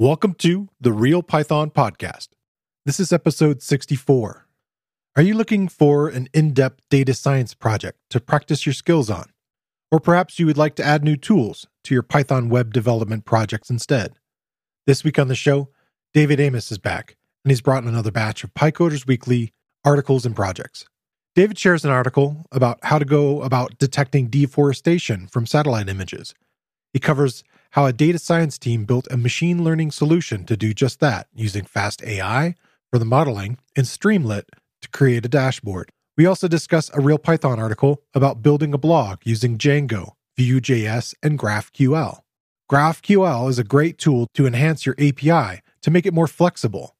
Welcome to the Real Python Podcast. This is episode 64. Are you looking for an in depth data science project to practice your skills on? Or perhaps you would like to add new tools to your Python web development projects instead? This week on the show, David Amos is back, and he's brought in another batch of PyCoders Weekly articles and projects. David shares an article about how to go about detecting deforestation from satellite images. He covers how a data science team built a machine learning solution to do just that using FastAI for the modeling and Streamlit to create a dashboard. We also discuss a real Python article about building a blog using Django, Vue.js, and GraphQL. GraphQL is a great tool to enhance your API to make it more flexible.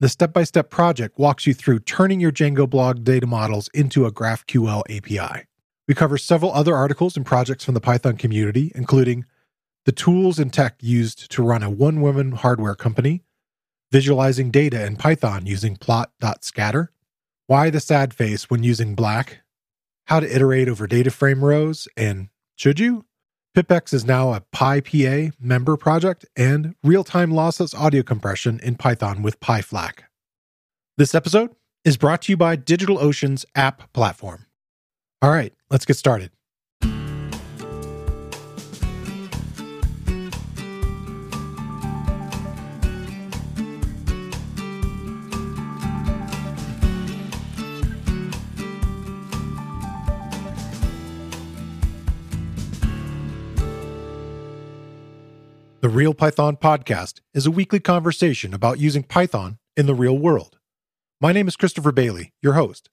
The step by step project walks you through turning your Django blog data models into a GraphQL API. We cover several other articles and projects from the Python community, including the tools and tech used to run a one woman hardware company, visualizing data in Python using plot.scatter, why the sad face when using black, how to iterate over data frame rows, and should you? PipX is now a PyPA member project and real time lossless audio compression in Python with PyFlac. This episode is brought to you by DigitalOcean's app platform. All right, let's get started. The Real Python Podcast is a weekly conversation about using Python in the real world. My name is Christopher Bailey, your host.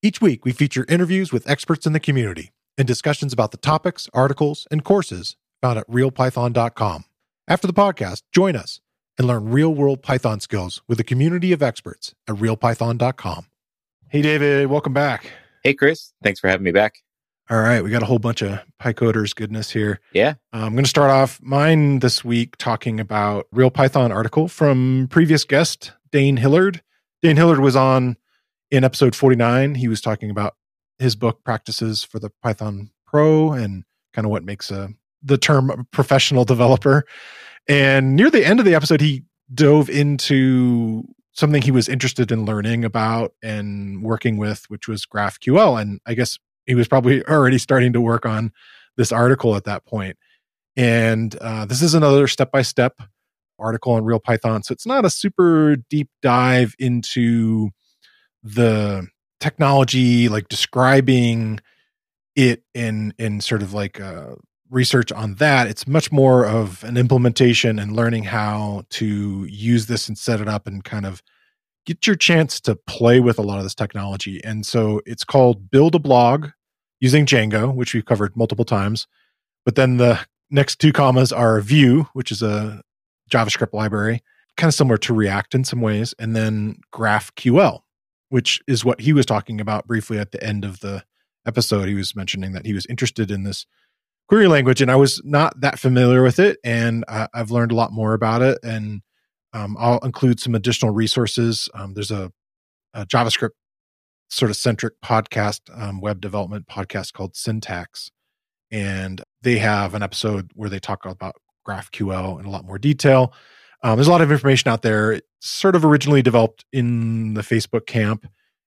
Each week, we feature interviews with experts in the community and discussions about the topics, articles, and courses found at realpython.com. After the podcast, join us and learn real world Python skills with a community of experts at realpython.com. Hey, David, welcome back. Hey, Chris. Thanks for having me back. All right, we got a whole bunch of PyCoders goodness here. Yeah. Uh, I'm going to start off mine this week talking about real Python article from previous guest Dane Hillard. Dane Hillard was on in episode 49. He was talking about his book practices for the Python Pro and kind of what makes a the term professional developer. And near the end of the episode, he dove into something he was interested in learning about and working with, which was GraphQL. And I guess he was probably already starting to work on this article at that point. And uh, this is another step by step article on Real Python. So it's not a super deep dive into the technology, like describing it in in sort of like uh, research on that. It's much more of an implementation and learning how to use this and set it up and kind of get your chance to play with a lot of this technology. And so it's called Build a Blog using Django, which we've covered multiple times. But then the next two commas are Vue, which is a JavaScript library, kind of similar to React in some ways, and then GraphQL, which is what he was talking about briefly at the end of the episode. He was mentioning that he was interested in this query language, and I was not that familiar with it, and I, have learned a lot more about it. And um, I'll include some additional resources. Um, there's a, a, JavaScript sort of centric podcast, um, web development podcast called Syntax, and they have an episode where they talk about GraphQL in a lot more detail. Um, there's a lot of information out there. It's sort of originally developed in the Facebook camp,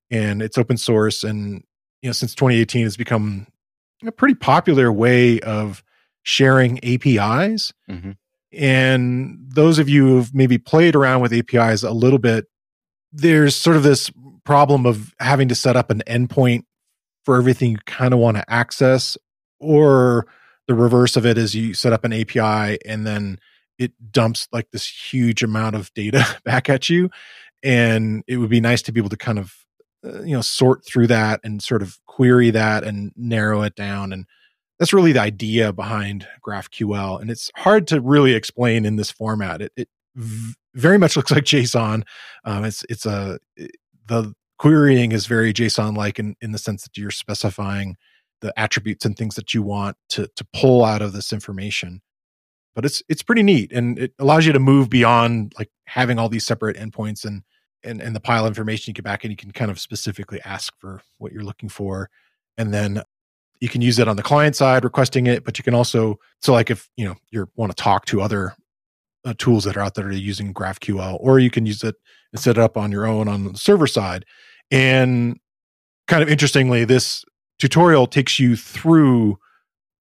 and it's open source. And you know, since 2018, it's become a pretty popular way of sharing APIs. Mm-hmm. And those of you who've maybe played around with APIs a little bit, there's sort of this problem of having to set up an endpoint for everything you kind of want to access, or the reverse of it is you set up an API and then it dumps like this huge amount of data back at you. And it would be nice to be able to kind of, uh, you know, sort through that and sort of query that and narrow it down. And that's really the idea behind GraphQL. And it's hard to really explain in this format. It, it very much looks like JSON. Um, it's it's a the querying is very JSON like in, in the sense that you're specifying the attributes and things that you want to to pull out of this information. But it's it's pretty neat and it allows you to move beyond like having all these separate endpoints and and, and the pile of information you get back and you can kind of specifically ask for what you're looking for. And then you can use it on the client side requesting it, but you can also so like if you know you want to talk to other uh, tools that are out there using GraphQL, or you can use it and set it up on your own on the server side. And kind of interestingly, this tutorial takes you through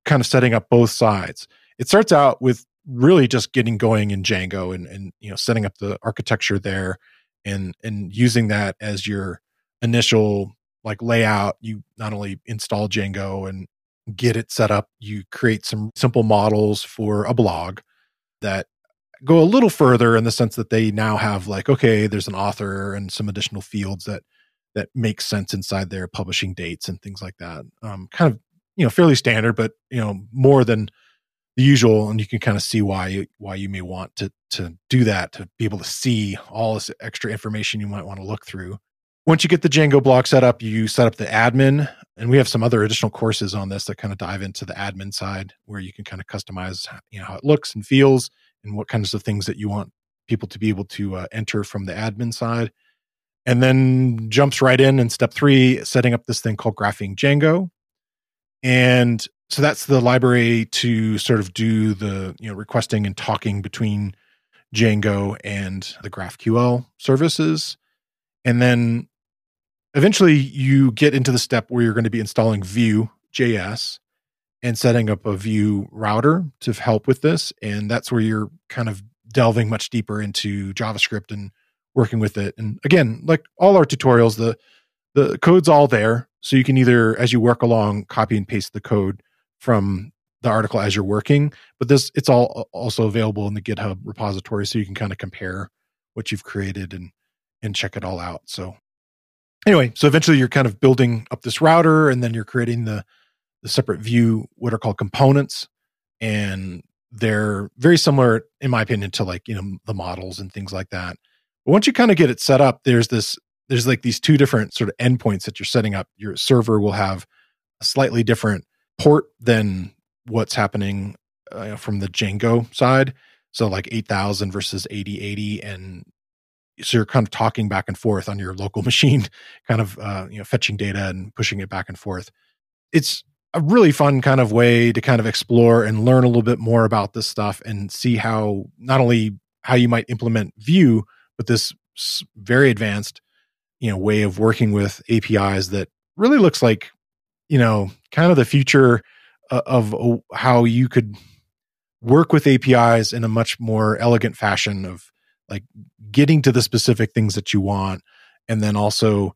kind of setting up both sides. It starts out with really just getting going in Django and and you know setting up the architecture there and and using that as your initial like layout. You not only install Django and get it set up, you create some simple models for a blog that go a little further in the sense that they now have like okay there's an author and some additional fields that that make sense inside their publishing dates and things like that. Um, kind of you know fairly standard but you know more than the usual and you can kind of see why why you may want to to do that to be able to see all this extra information you might want to look through. Once you get the django block set up you set up the admin and we have some other additional courses on this that kind of dive into the admin side where you can kind of customize you know how it looks and feels and what kinds of things that you want people to be able to uh, enter from the admin side. And then jumps right in in step three, setting up this thing called Graphene Django. And so that's the library to sort of do the you know requesting and talking between Django and the GraphQL services. And then eventually you get into the step where you're going to be installing Vue.js and setting up a Vue router to help with this. And that's where you're kind of delving much deeper into JavaScript and working with it. And again, like all our tutorials, the the code's all there. So you can either, as you work along, copy and paste the code from the article as you're working. But this it's all also available in the GitHub repository. So you can kind of compare what you've created and and check it all out. So anyway, so eventually you're kind of building up this router and then you're creating the the separate Vue what are called components and they're very similar in my opinion to like you know the models and things like that. But once you kind of get it set up there's this there's like these two different sort of endpoints that you're setting up. Your server will have a slightly different port than what's happening uh, from the django side. So like 8000 versus 8080 and so you're kind of talking back and forth on your local machine kind of uh, you know fetching data and pushing it back and forth. It's a really fun kind of way to kind of explore and learn a little bit more about this stuff and see how not only how you might implement Vue, but this very advanced, you know, way of working with APIs that really looks like, you know, kind of the future uh, of how you could work with APIs in a much more elegant fashion of like getting to the specific things that you want and then also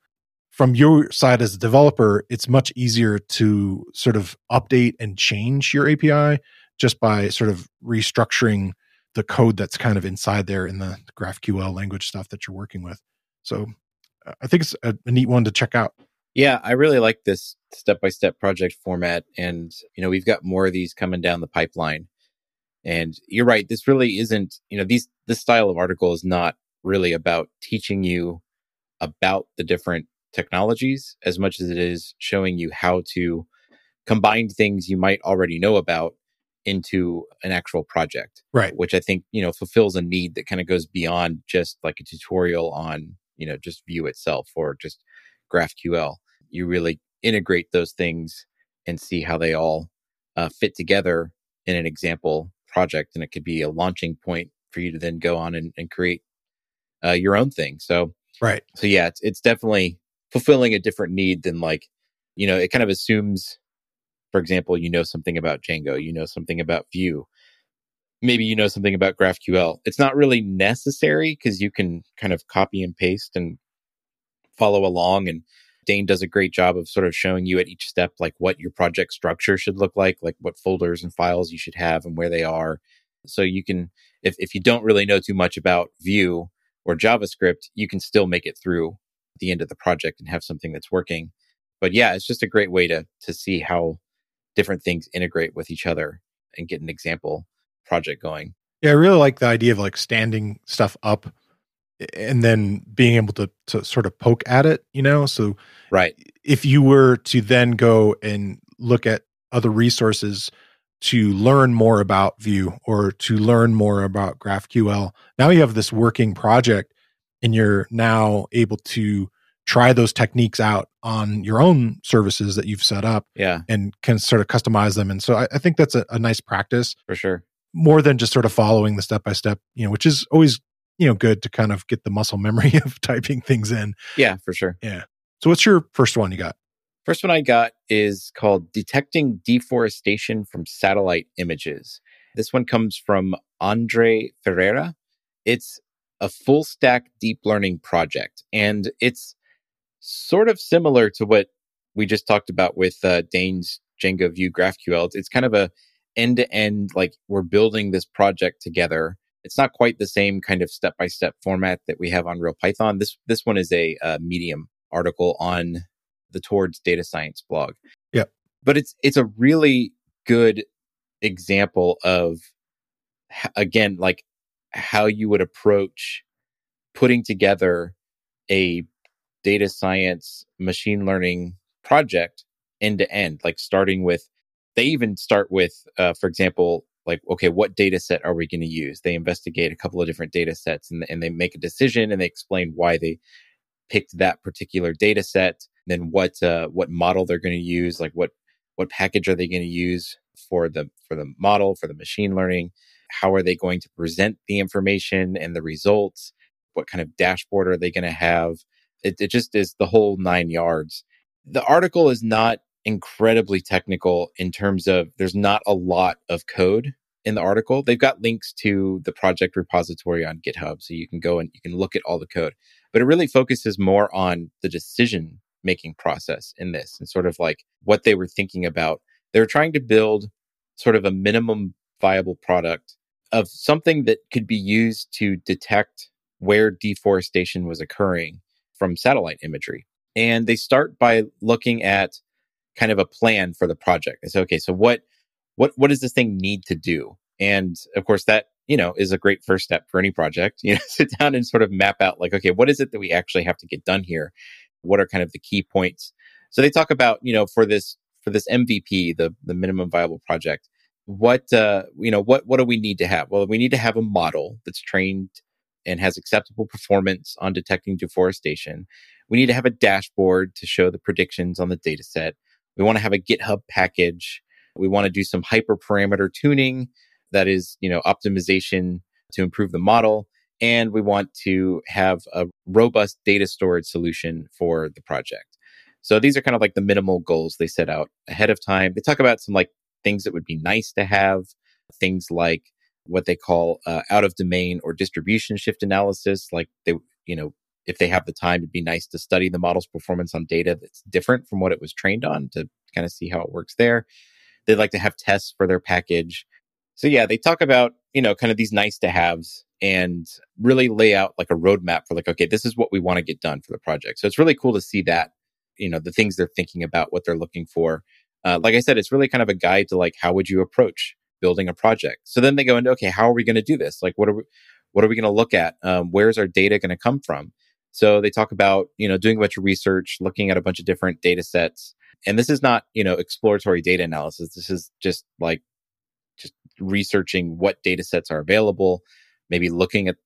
from your side as a developer, it's much easier to sort of update and change your API just by sort of restructuring the code that's kind of inside there in the GraphQL language stuff that you're working with. So uh, I think it's a, a neat one to check out. Yeah, I really like this step by step project format. And, you know, we've got more of these coming down the pipeline. And you're right, this really isn't, you know, these this style of article is not really about teaching you about the different technologies as much as it is showing you how to combine things you might already know about into an actual project. Right. Which I think, you know, fulfills a need that kind of goes beyond just like a tutorial on, you know, just Vue itself or just GraphQL. You really integrate those things and see how they all uh, fit together in an example project. And it could be a launching point for you to then go on and, and create uh, your own thing. So, right. So, yeah, it's, it's definitely fulfilling a different need than like, you know, it kind of assumes, for example, you know something about Django, you know something about Vue, maybe you know something about GraphQL. It's not really necessary because you can kind of copy and paste and follow along. And Dane does a great job of sort of showing you at each step, like what your project structure should look like, like what folders and files you should have and where they are. So you can, if, if you don't really know too much about Vue or JavaScript, you can still make it through the end of the project and have something that's working. But yeah, it's just a great way to to see how different things integrate with each other and get an example project going. Yeah, I really like the idea of like standing stuff up and then being able to to sort of poke at it, you know? So right. If you were to then go and look at other resources to learn more about Vue or to learn more about GraphQL, now you have this working project and you're now able to try those techniques out on your own services that you've set up yeah and can sort of customize them and so i, I think that's a, a, nice practice for sure more than just sort of following the step by step, you know, which is always, you know, good to kind of get the muscle memory of typing things in. Yeah, for sure. Yeah. So what's your first one you got? First one I got is called Detecting Deforestation from Satellite Images. This one comes from Andre Ferreira. It's a full stack deep learning project, and it's sort of similar to what we just talked about with uh, Dane's Django Vue GraphQL. It's, it's kind of a end to end, like we're building this project together. It's not quite the same kind of step by step format that we have on Real Python. This this one is a, a Medium article on the Towards Data Science blog. Yeah, but it's it's a really good example of again like how you would approach putting together a data science machine learning project end to end like starting with they even start with uh, for example like okay what data set are we going to use? They investigate a couple of different data sets and, and they make a decision and they explain why they picked that particular data set then what uh, what model they're going to use like what what package are they going to use for the for the model for the machine learning how are they going to present the information and the results what kind of dashboard are they going to have it, it just is the whole nine yards the article is not incredibly technical in terms of there's not a lot of code in the article. They've got links to the project repository on GitHub, so you can go and you can look at all the code. But it really focuses more on the decision making process in this and sort of like what they were thinking about. They were trying to build sort of a minimum viable product of something that could be used to detect where deforestation was occurring from satellite imagery. And they start by looking at kind of a plan for the project. They say, okay, so what what what does this thing need to do? And of course, that you know is a great first step for any project. You know, sit down and sort of map out like, okay, what is it that we actually have to get done here? What are kind of the key points? So they talk about you know for this for this MVP, the the minimum viable project. What uh, you know, what what do we need to have? Well, we need to have a model that's trained and has acceptable performance on detecting deforestation. We need to have a dashboard to show the predictions on the data set. We want to have a GitHub package. We want to do some hyperparameter tuning that is, you know, optimization to improve the model. And we want to have a robust data storage solution for the project. So these are kind of like the minimal goals they set out ahead of time. They talk about some like things that would be nice to have, things like what they call uh, out of domain or distribution shift analysis. Like they, you know, if they have the time, it'd be nice to study the model's performance on data that's different from what it was trained on to kind of see how it works there. They'd like to have tests for their package. So yeah, they talk about, you know, kind of these nice to haves and really lay out like a roadmap for like, okay, this is what we want to get done for the project. So it's really cool to see that, you know, the things they're thinking about, what they're looking for. Uh, like I said, it's really kind of a guide to like, how would you approach building a project? So then they go into, okay, how are we going to do this? Like, what are we, what are we going to look at? Um, where's our data going to come from? So they talk about, you know, doing a bunch of research, looking at a bunch of different data sets. And this is not, you know, exploratory data analysis. This is just like just researching what data sets are available, maybe looking at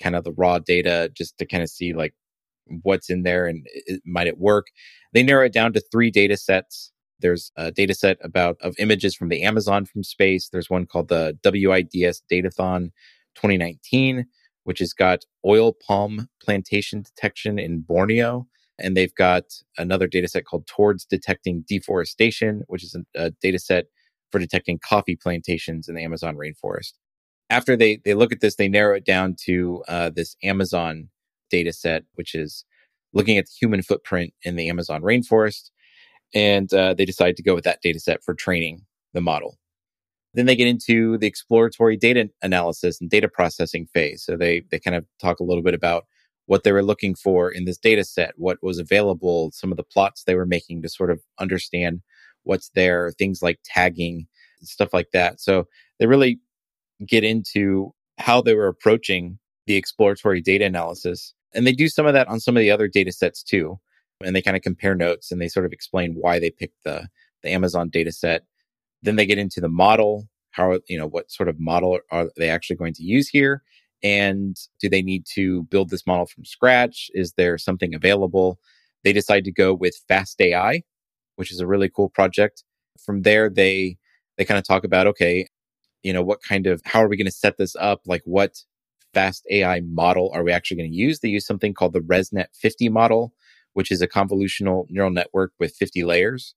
kind of the raw data just to kind of see like what's in there and it, might it work. They narrow it down to three data sets. There's a data set about of images from the Amazon from space. There's one called the WIDS Datathon 2019 which has got oil palm plantation detection in Borneo. And they've got another data set called Towards Detecting Deforestation, which is a, a data set for detecting coffee plantations in the Amazon rainforest. After they, they look at this, they narrow it down to uh, this Amazon data set, which is looking at the human footprint in the Amazon rainforest. And uh, they decide to go with that data set for training the model. Then they get into the exploratory data analysis and data processing phase. So they they kind of talk a little bit about what they were looking for in this data set, what was available, some of the plots they were making to sort of understand what's there, things like tagging, stuff like that. So they really get into how they were approaching the exploratory data analysis. And they do some of that on some of the other data sets too. And they kind of compare notes and they sort of explain why they picked the, the Amazon data set then they get into the model. How, you know, what sort of model are they actually going to use here? And do they need to build this model from scratch? Is there something available? They decide to go with FastAI, which is a really cool project. From there, they they kind of talk about okay, you know, what kind of, how are we going to set this up? Like what FastAI model are we actually going to use? They use something called the ResNet 50 model, which is a convolutional neural network with 50 layers.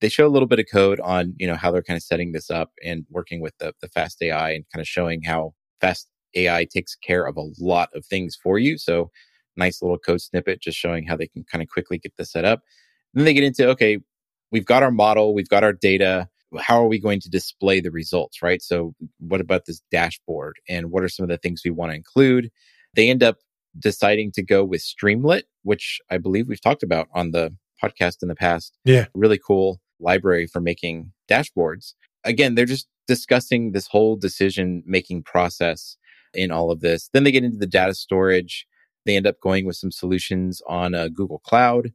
They show a little bit of code on, you know, how they're kind of setting this up and working with the, the FastAI and kind of showing how fast AI takes care of a lot of things for you. So nice little code snippet just showing how they can kind of quickly get this set up. Then they get into, okay, we've got our model, we've got our data. How are we going to display the results, right? So, what about this dashboard? And what are some of the things we want to include? They end up deciding to go with Streamlit, which I believe we've talked about on the podcast in the past. Yeah. Really cool library for making dashboards. Again, they're just discussing this whole decision making process in all of this. Then they get into the data storage. They end up going with some solutions on a Google Cloud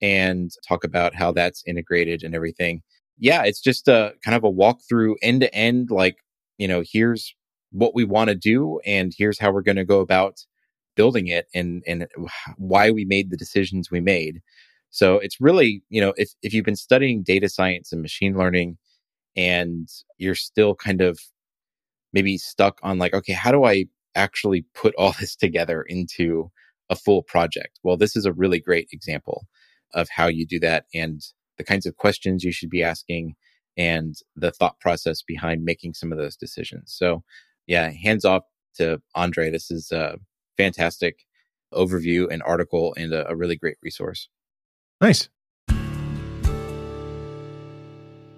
and talk about how that's integrated and everything. Yeah, it's just a kind of a walkthrough end to end, like, you know, here's what we want to do and here's how we're going to go about building it and, and why we made the decisions we made. So it's really, you know, if, if you've been studying data science and machine learning and you're still kind of maybe stuck on like, okay, how do I actually put all this together into a full project? Well, this is a really great example of how you do that and the kinds of questions you should be asking and the thought process behind making some of those decisions. So, yeah, hands off to Andre. This is a fantastic overview and article and a, a really great resource. Nice.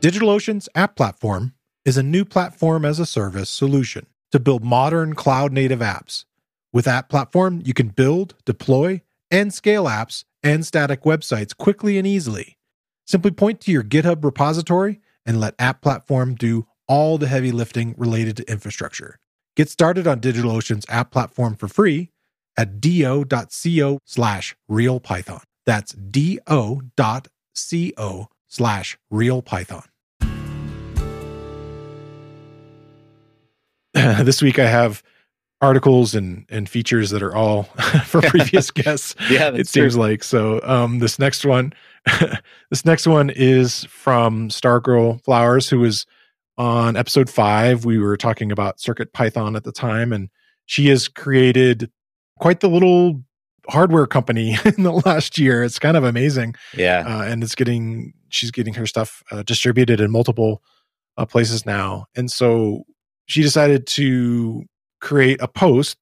DigitalOcean's app platform is a new platform as a service solution to build modern cloud native apps. With App Platform, you can build, deploy, and scale apps and static websites quickly and easily. Simply point to your GitHub repository and let App Platform do all the heavy lifting related to infrastructure. Get started on DigitalOcean's app platform for free at do.co slash realpython. That's do.co slash realpython. this week I have articles and and features that are all for previous guests. yeah, it seems true. like so. Um, this next one, this next one is from Stargirl Flowers, who was on episode five. We were talking about Circuit Python at the time, and she has created quite the little hardware company in the last year. It's kind of amazing. Yeah, uh, and it's getting she's getting her stuff uh, distributed in multiple uh, places now, and so she decided to create a post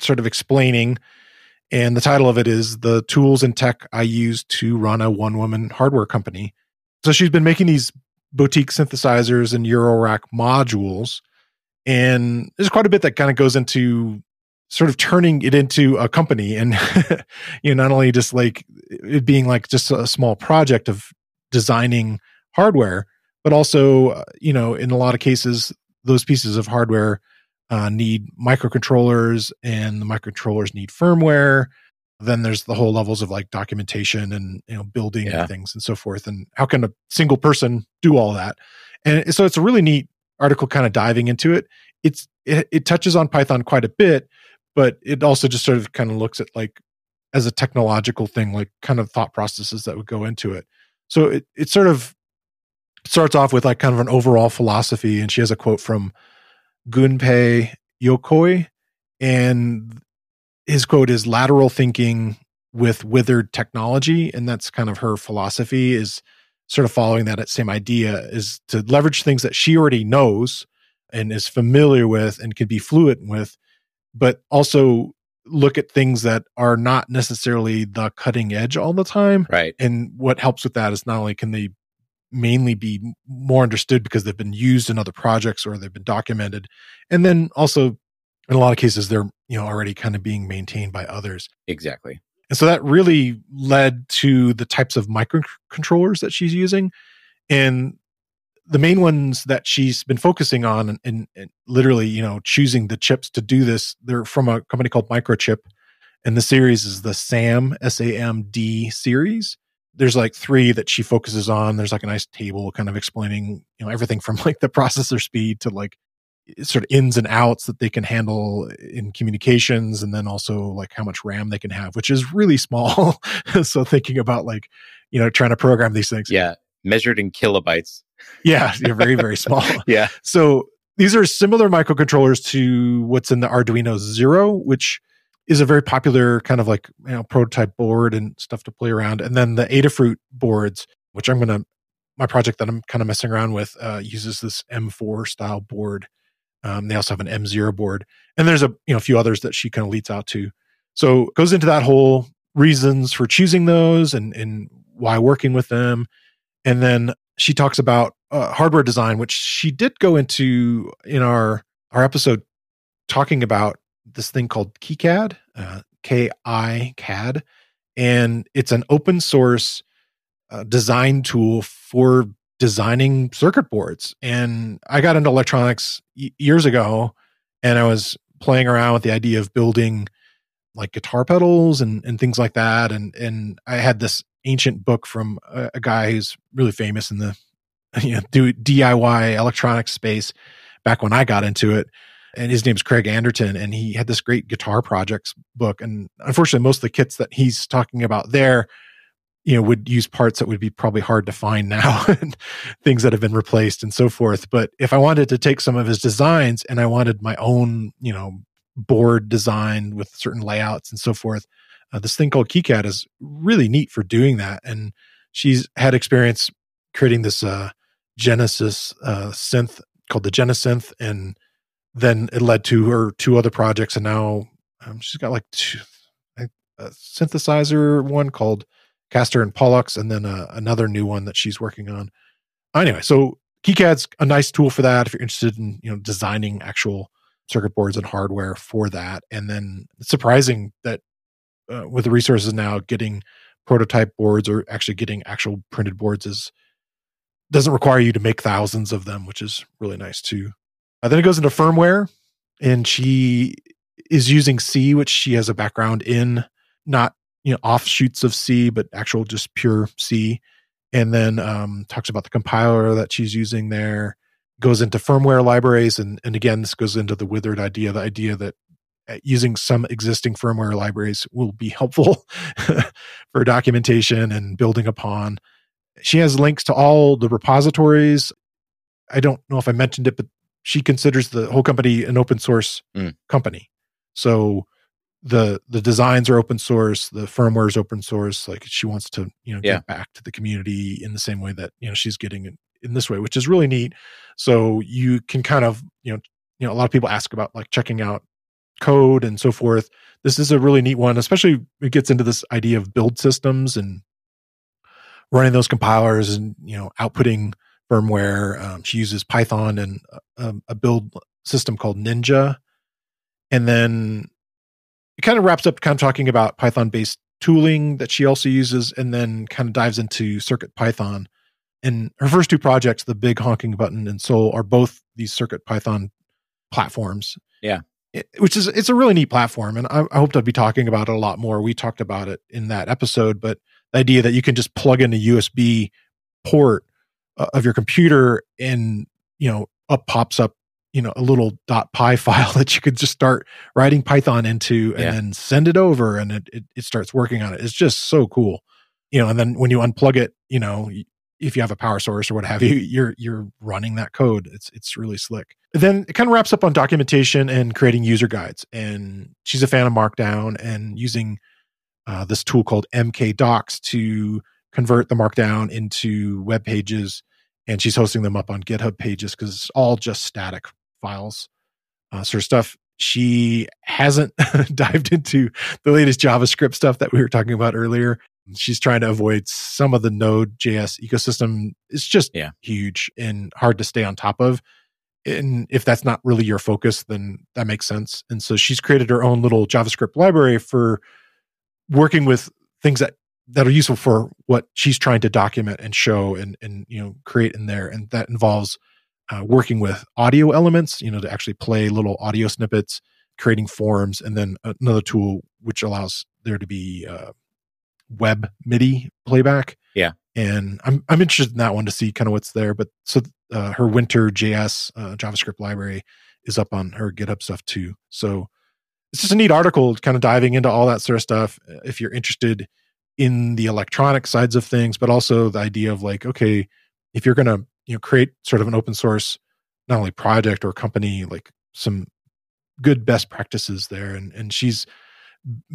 sort of explaining and the title of it is the tools and tech i use to run a one woman hardware company so she's been making these boutique synthesizers and eurorack modules. And there's quite a bit that kind of goes into sort of turning it into a company and you know not only just like it being like just a small project of designing hardware but also uh, you know in a lot of cases those pieces of hardware uh, need microcontrollers and the microcontrollers need firmware then there's the whole levels of like documentation and you know building Yeah. and things and so forth and how can a single person do all that? And so it's a really neat article kind of diving into it. It's it, it touches on python quite a bit but it also just sort of kind of looks at like as a technological thing like kind of thought processes that would go into it. So it, it sort of starts off with like kind of an overall philosophy and she has a quote from gunpei yokoi and his quote is lateral thinking with withered technology and that's kind of her philosophy is sort of following that same idea is to leverage things that she already knows and is familiar with and can be fluent with but also look at things that are not necessarily the cutting edge all the time right. and what helps with that is not only can they mainly be more understood because they've been used in other projects or they've been documented and then also in a lot of cases they're you know already kind of being maintained by others. Exactly. and so that really led to the types of microcontrollers that she's using and the main ones that she's been focusing on and, and, and literally you know choosing the chips to do this they're from a company called microchip and the series is the sam s-a-m-d series. There's like three that she focuses on. There's like a nice table kind of explaining you know everything from like the processor speed to like sort of ins and outs that they can handle in communications and then also like how much ram they can have which is really small so thinking about like you know trying to program these things Yeah. Measured in kilobytes. yeah you're very very small Yeah. so these are similar microcontrollers to what's in the Arduino Zero, which is a very popular kind of like you know prototype board and stuff to play around. And then the Adafruit boards, which I'm gonna my project that I'm kind of messing around with uh, uses this M4 style board. Um, they also have an M0 board, and there's a you know a few others that she kind of leads out to. So goes into that whole reasons for choosing those and and why working with them, and then she talks about uh, hardware design, which she did go into in our our episode talking about this thing called KiCad, uh, K I CAD, and it's an open source uh, design tool for designing circuit boards. And I got into electronics years ago, and I was playing around with the idea of building like guitar pedals and, and things like that. And and I had this ancient book from a, a guy who's really famous in the you know DIY electronics space back when I got into it. And his name's Craig Anderton, and he had this great guitar projects book. And unfortunately, most of the kits that he's talking about there, you know, would use parts that would be probably hard to find now, and things that have been replaced and so forth. But if I wanted to take some of his designs and I wanted my own, you know, board design with certain layouts and so forth, uh, this thing called KiCad is really neat for doing that. And she's had experience creating this uh, Genesis uh, synth called the Genesynth, and then it led to her two other projects, and now um, she's got like two, a synthesizer one called Castor and Pollux, and then uh, another new one that she's working on. Anyway, so KiCad's a nice tool for that if you're interested in you know designing actual circuit boards and hardware for that. And then it's surprising that uh, with the resources now, getting prototype boards or actually getting actual printed boards is doesn't require you to make thousands of them, which is really nice too. Uh, then it goes into firmware, and she is using C, which she has a background in, not you know offshoots of C, but actual just pure C. And then um, talks about the compiler that she's using there. Goes into firmware libraries, and and again, this goes into the withered idea, the idea that uh, using some existing firmware libraries will be helpful for documentation and building upon she has links to all the repositories. I don't know if I mentioned it, but she considers the whole company an open source mm. company. So the the designs are open source, the firmware is open source. Like she wants to, you know, yeah. get back to the community in the same way that you know she's getting in, in this way, which is really neat. So you can kind of, you know, you know, a lot of people ask about like checking out code and so forth. This is a really neat one, especially it gets into this idea of build systems and running those compilers and you know outputting firmware. Um, she uses Python and uh, um, a build system called Ninja, and then it kind of wraps up kind of talking about Python based tooling that she also uses, and then kind of dives into Circuit Python. And her first two projects, the Big Honking Button and Sol, are both these Circuit Python platforms. Yeah. It, which is it's a really neat platform, and I, I hope to be talking about it a lot more. We talked about it in that episode, but the idea that you can just plug in a USB port uh, of your computer and you know up pops up you know a little .py file that you could just start writing Python into and yeah. then send it over and it, it, it starts working on it. It's just so cool, you know. And then when you unplug it, you know, if you have a power source or what have you, you're you're running that code. It's it's really slick. Then it kind of wraps up on documentation and creating user guides. And she's a fan of Markdown and using uh, this tool called MkDocs to convert the Markdown into web pages, and she's hosting them up on GitHub pages because it's all just static files, uh, sort of stuff. She hasn't dived into the latest JavaScript stuff that we were talking about earlier. She's trying to avoid some of the Node.js ecosystem. It's just yeah. huge and hard to stay on top of. And if that's not really your focus, then that makes sense. And so she's created her own little JavaScript library for working with things that that are useful for what she's trying to document and show and and you know create in there and that involves uh, working with audio elements you know to actually play little audio snippets creating forms and then another tool which allows there to be uh, web midi playback. Yeah. And i'm i'm interested in that one to see kind of what's there but so uh, her winter js uh, javascript library is up on her github stuff too. So it's just a neat article kind of diving into all that sort of stuff uh, if you're interested in the electronic sides of things but also the idea of like okay if you're going to you know create sort of an open source not only project or company, like some good best practices there. And and she's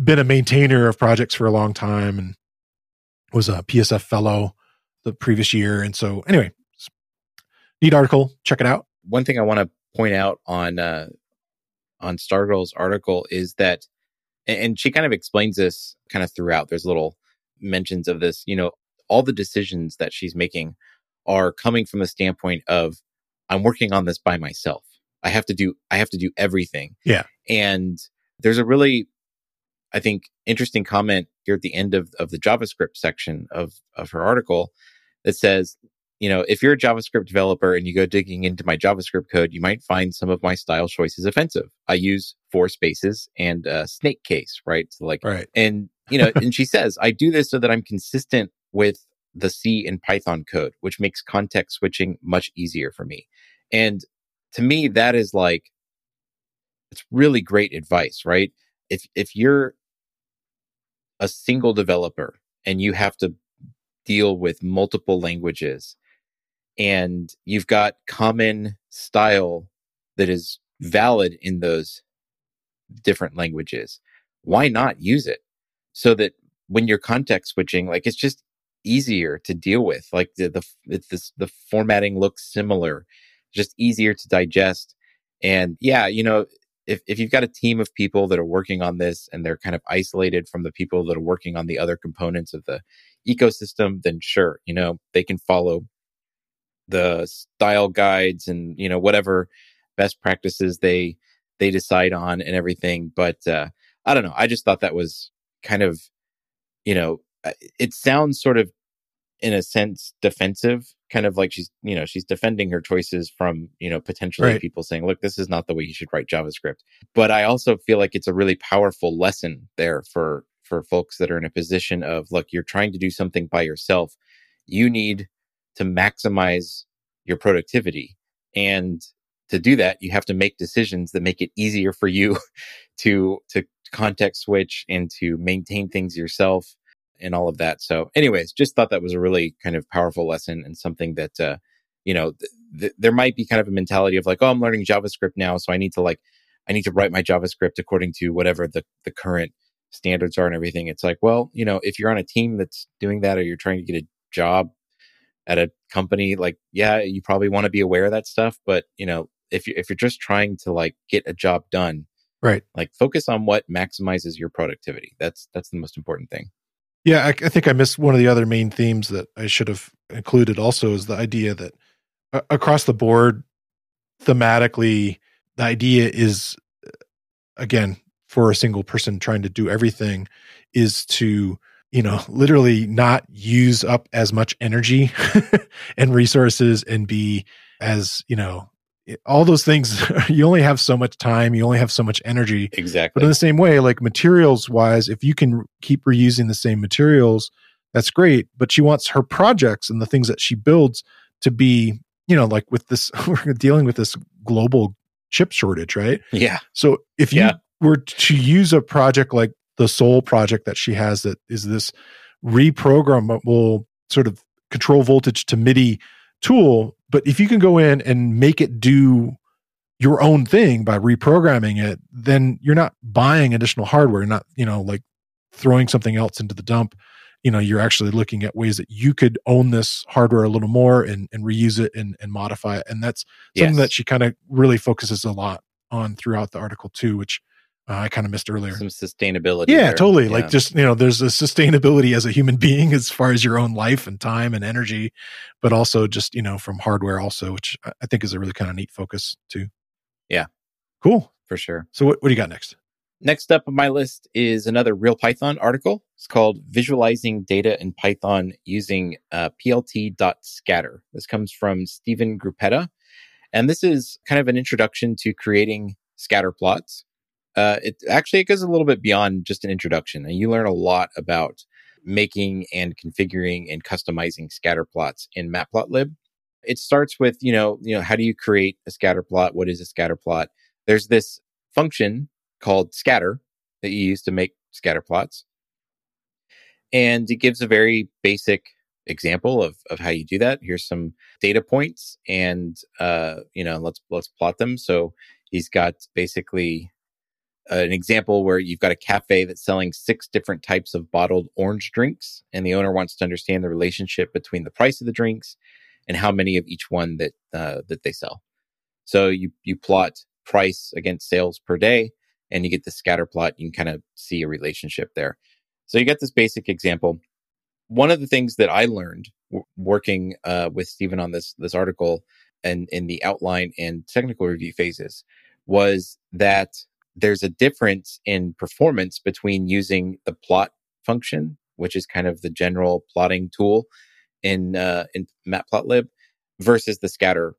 been a maintainer of projects for a long time and was a PSF fellow the previous year. And so anyway, neat article. Check it out. One thing I want to point out on uh, on Stargirl's article is that, and she kind of explains this kind of throughout. There's little mentions of this. You know, all the decisions that she's making are coming from the standpoint of I'm working on this by myself. I have to do I have to do everything. Yeah. And there's a really I think interesting comment here at the end of, of the JavaScript section of of her article that says, you know, if you're a JavaScript developer and you go digging into my JavaScript code, you might find some of my style choices offensive. I use four spaces and a snake case, right? So like, right. and you know, and she says, I do this so that I'm consistent with the C and Python code, which makes context switching much easier for me. And to me, that is like, it's really great advice, right? If, if you're a single developer and you have to deal with multiple languages and you've got common style that is valid in those different languages, why not use it? So that when you're context switching, like it's just easier to deal with. Like the the it's this, the formatting looks similar, just easier to digest. And yeah, you know, if if you've got a team of people that are working on this and they're kind of isolated from the people that are working on the other components of the ecosystem, then sure, you know, they can follow the style guides and you know whatever best practices they they decide on and everything. But uh, I don't know. I just thought that was kind of you know it sounds sort of in a sense defensive kind of like she's you know she's defending her choices from you know potentially right. people saying look this is not the way you should write javascript. But i also feel like it's a really powerful lesson there for for folks that are in a position of look you're trying to do something by yourself. You need to maximize your productivity. And to do that you have to make decisions that make it easier for you to to context switch and to maintain things yourself and all of that. So, anyways, just thought that was a really kind of powerful lesson and something that, uh, you know, th- th- there might be kind of a mentality of like, oh, I'm learning JavaScript now, so I need to like, I need to write my JavaScript according to whatever the the current standards are and everything. It's like, well, you know, if you're on a team that's doing that or you're trying to get a job at a company, like, yeah, you probably want to be aware of that stuff. But you know, if you if you're just trying to like get a job done, right, like focus on what maximizes your productivity. That's that's the most important thing. Yeah, I, I, think I missed one of the other main themes that I should have included. Also, is the idea that uh, across the board, thematically, the idea is uh, again for a single person trying to do everything is to you know literally not use up as much energy and resources and be as you know all those things you only have so much time you only have so much energy. Exactly but in the same way like materials wise if you can keep reusing the same materials that's great but she wants her projects and the things that she builds to be you know like with this we're dealing with this global chip shortage right? Yeah. So if you yeah. were to use a project like the Sol project that she has that is this reprogrammable uh, sort of control voltage to midi tool but if you can go in and make it do your own thing by reprogramming it, then you're not buying additional hardware. You're not, you know, like throwing something else into the dump. You know, you're actually looking at ways that you could own this hardware a little more and, and reuse it and, and modify it. And that's something yes. that she kind of really focuses a lot on throughout the article too, which uh, I kind of missed earlier. Some sustainability. Yeah, there. totally. Yeah. Like just, you know, there's a sustainability as a human being as far as your own life and time and energy, but also just, you know, from hardware also, which I think is a really kind of neat focus too. Yeah. Cool. For sure. So what, what do you got next? Next up on my list is another Real Python article. It's called Visualizing Data in Python Using uh, PLT.scatter. This comes from Stephen Gruppetta. And this is kind of an introduction to creating scatter plots uh, it actually it goes a little bit beyond just an introduction, and you learn a lot about making and configuring and customizing scatter plots in Matplotlib. It starts with you know you know how do you create a scatter plot? What is a scatter plot? There's this function called scatter that you use to make scatter plots, and it gives a very basic example of of how you do that. Here's some data points, and uh, you know, let's let's plot them. So he's got basically an example where you've got a cafe that's selling six different types of bottled orange drinks, and the owner wants to understand the relationship between the price of the drinks and how many of each one that uh, that they sell. So you you plot price against sales per day, and you get the scatter plot. You can kind of see a relationship there. So you get this basic example. One of the things that I learned w- working uh, with Stephen on this this article and in the outline and technical review phases was that there's a difference in performance between using the plot function, which is kind of the general plotting tool in uh, in Matplotlib, versus the scatter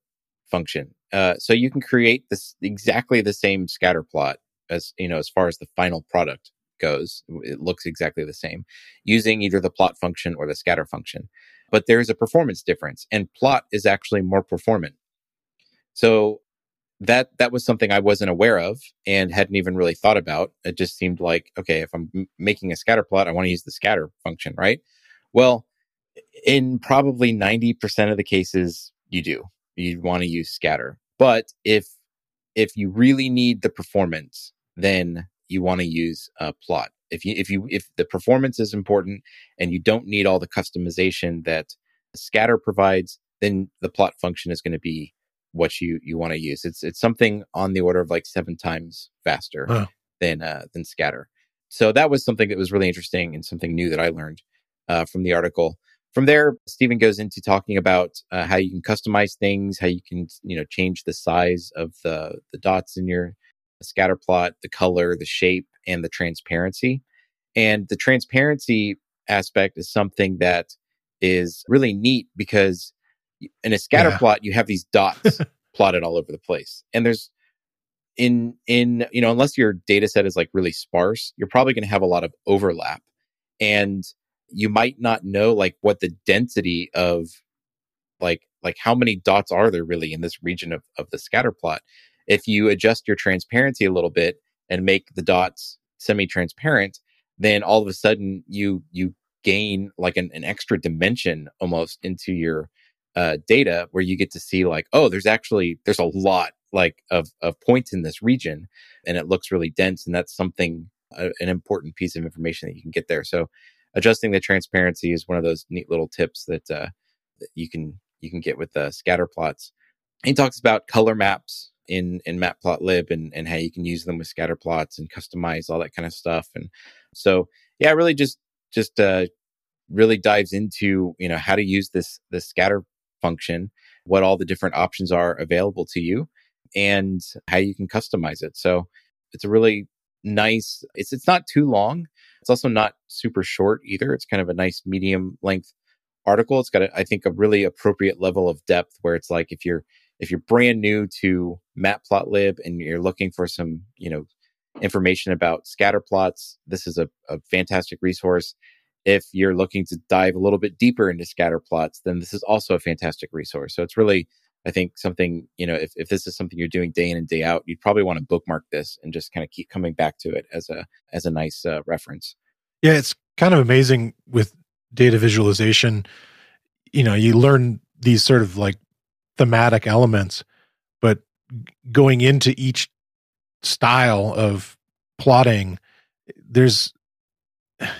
function. Uh, so you can create this exactly the same scatter plot as you know as far as the final product goes. It looks exactly the same using either the plot function or the scatter function. But there's a performance difference, and plot is actually more performant. So that that was something I wasn't aware of and hadn't even really thought about. It just seemed like okay, if I'm m- making a scatter plot, I want to use the scatter function, right? Well, in probably 90% of the cases you do. You want to use scatter. But if if you really need the performance, then you want to use a plot. If you if you if the performance is important and you don't need all the customization that scatter provides, then the plot function is going to be what you you want to use. It's it's something on the order of like seven times faster huh. than uh, than scatter. So that was something that was really interesting and something new that I learned uh, from the article. From there, Stephen goes into talking about uh, how you can customize things, how you can you know change the size of the the dots in your scatter plot, the color, the shape, and the transparency. And the transparency aspect is something that is really neat because in a scatter yeah. plot you have these dots plotted all over the place. And there's in in you know unless your data set is like really sparse you're probably going to have a lot of overlap. And you might not know like what the density of like like how many dots are there really in this region of, of the scatter plot. If you adjust your transparency a little bit and make the dots semi-transparent then all of a sudden you you gain like an, an extra dimension almost into your uh, data where you get to see like, oh, there's actually there's a lot like of of points in this region, and it looks really dense, and that's something uh, an important piece of information that you can get there. So adjusting the transparency is one of those neat little tips that, uh, that you can you can get with the scatter plots. He talks about color maps in in Matplotlib and and how you can use them with scatter plots and customize all that kind of stuff. And so yeah, really just just uh, really dives into you know how to use this this scatter function, what all the different options are available to you, and how you can customize it. So it's a really nice. It's it's not too long. It's also not super short either. It's kind of a nice medium length article. It's got, a, I think, a really appropriate level of depth where it's like if you're if you're brand new to Matplotlib and you're looking for some, you know, information about scatter plots, this is a, a fantastic resource if you're looking to dive a little bit deeper into scatter plots, then this is also a fantastic resource. So it's really, I think, something, you know, if, if this is something you're doing day in and day out, you'd probably want to bookmark this and just kind of keep coming back to it as a as a nice uh, reference. Yeah, it's kind of amazing with data visualization. You know, you learn these sort of like thematic elements, but going into each style of plotting, there's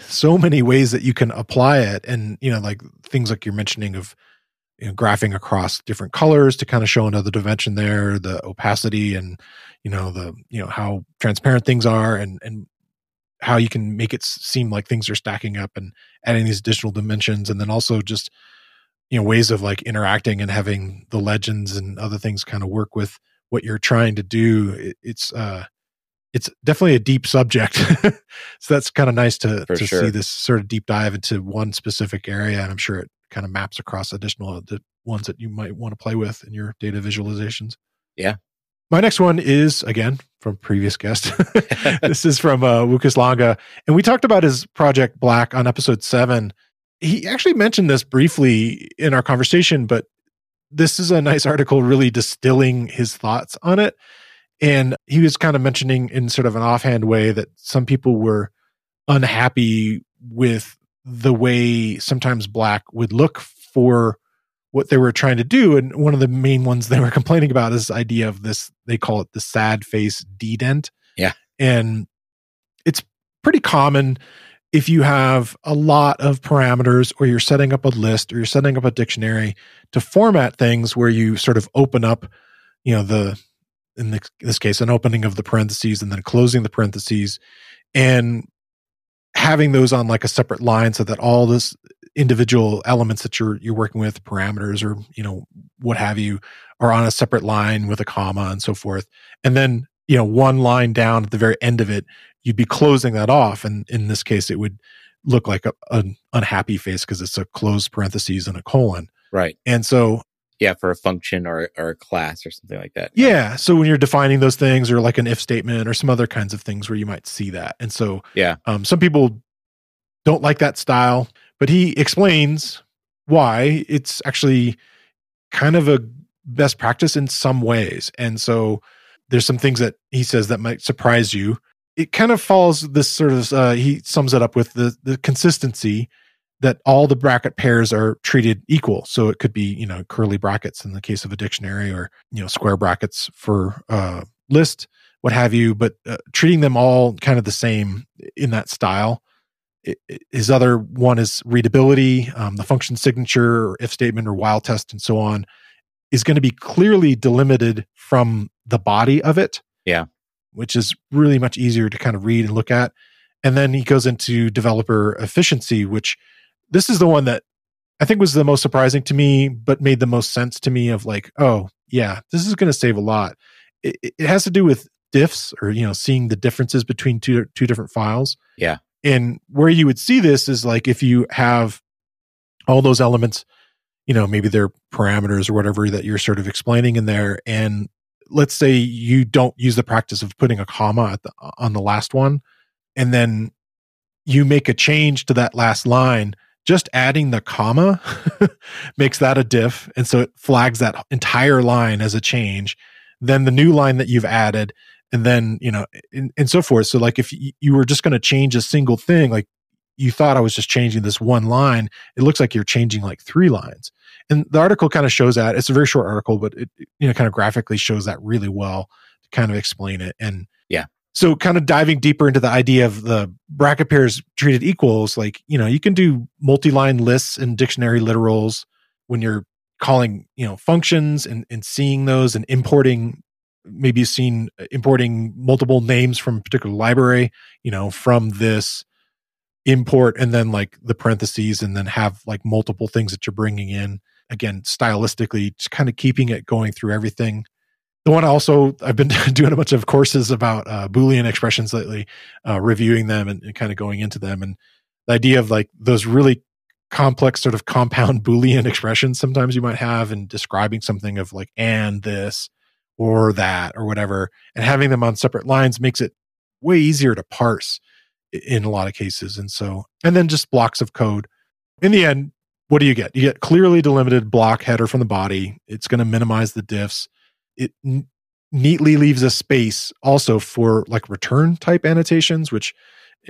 so many ways that you can apply it. And you know like things like you're mentioning of you know, graphing across different colors to kind of show another dimension there the opacity and you know the you know how transparent things are and and how you can make it seem like things are stacking up and adding these additional dimensions. And then also just you know ways of like interacting and having the legends and other things kind of work with what you're trying to do. It, it's uh it's definitely a deep subject. so that's kind of nice to, to sure. see this sort of deep dive into one specific area. And I'm sure it kind of maps across additional the ones that you might want to play with in your data visualizations. Yeah. My next one is again from previous guest. this is from uh, Łukasz Langa, and we talked about his project Black on episode seven. He actually mentioned this briefly in our conversation, but this is a nice article, really distilling his thoughts on it. And he was kind of mentioning in sort of an offhand way that some people were unhappy with the way sometimes black would look for what they were trying to do. And one of the main ones they were complaining about is this idea of this, they call it the sad face dedent. Yeah. And it's pretty common if you have a lot of parameters or you're setting up a list or you're setting up a dictionary to format things where you sort of open up, you know, the, in this case, an opening of the parentheses and then closing the parentheses and having those on like a separate line so that all this individual elements that you're you're working with parameters or you know what have you are on a separate line with a comma and so forth. And then you know one line down at the very end of it you'd be closing that off. And in this case it would look like a, an unhappy face because it's a closed parentheses and a colon. Right. And so yeah for a function or, or a class or something like that yeah so when you're defining those things or like an if statement or some other kinds of things where you might see that and so yeah um, some people don't like that style but he explains why it's actually kind of a best practice in some ways. And so there's some things that he says that might surprise you. It kind of falls this sort of uh, he sums it up with the the consistency that all the bracket pairs are treated equal. So it could be, you know, curly brackets in the case of a dictionary or, you know, square brackets for a list, what have you, but uh, treating them all kind of the same in that style his other one is readability, um, the function signature, or if statement, or while test, and so on, is going to be clearly delimited from the body of it. Yeah. Which is really much easier to kind of read and look at. And then he goes into developer efficiency, which this is the one that I think was the most surprising to me, but made the most sense to me of like, oh, yeah, this is going to save a lot. It, it has to do with diffs or, you know, seeing the differences between two, two different files. Yeah. And where you would see this is like if you have all those elements, you know, maybe they're parameters or whatever that you're sort of explaining in there. And let's say you don't use the practice of putting a comma the, on the last one, and then you make a change to that last line. Just adding the comma makes that a diff. And so it flags that entire line as a change. Then the new line that you've added and then you know and, and so forth so like if you were just going to change a single thing like you thought i was just changing this one line it looks like you're changing like three lines and the article kind of shows that it's a very short article but it you know kind of graphically shows that really well to kind of explain it and so kind of diving deeper into the idea of the bracket pairs treated equals like you know you can do multi-line lists and dictionary literals when you're calling you know functions and, and seeing those and importing maybe you've seen uh, importing multiple names from a particular library, you know, from this import and then like the parentheses and then have like multiple things that you're bringing in. Again, stylistically, just kind of keeping it going through everything. The one also, I've been doing a bunch of courses about uh, Boolean expressions lately, uh, reviewing them and, and kind of going into them. And the idea of like those really complex sort of compound Boolean expressions sometimes you might have in describing something of like, and this, or that or whatever. And having them on separate lines makes it way easier to parse in a lot of cases. And so and then just blocks of code. In the end what do you get? You get clearly delimited block header from the body. It's going to minimize the diffs it neatly leaves a space also for like return type annotations which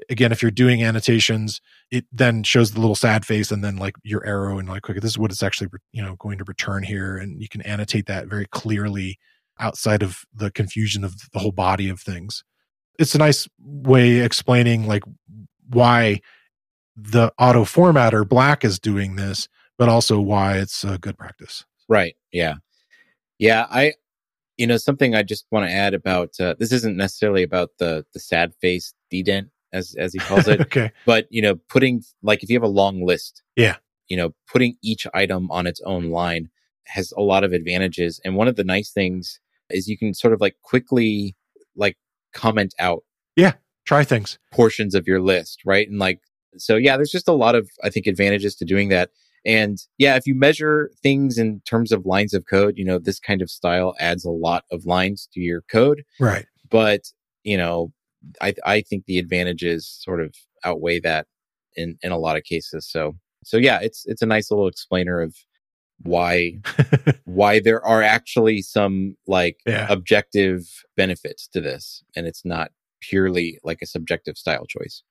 again if you're doing annotations it then shows the little sad face and then like your arrow and like okay this is what it's actually you know going to return here and you can annotate that very clearly outside of the confusion of the whole body of things. It's a nice way explaining like why the auto formatter black is doing this, but also why it's a good practice. Right. Yeah. Yeah. I, you know, something I just want to add about uh, this isn't necessarily about the the sad face dedent as as he calls it. okay. But you know, putting like if you have a long list, yeah, you know, putting each item on its own line has a lot of advantages. And one of the nice things is you can sort of like quickly like comment out yeah try things portions of your list right and like so yeah there's just a lot of i think advantages to doing that and yeah if you measure things in terms of lines of code you know this kind of style adds a lot of lines to your code. Right. But you know i i think the advantages sort of outweigh that in in a lot of cases. So so yeah it's it's a nice little explainer of why why there are actually some like yeah. objective benefits to this and it's not purely like a subjective style choice.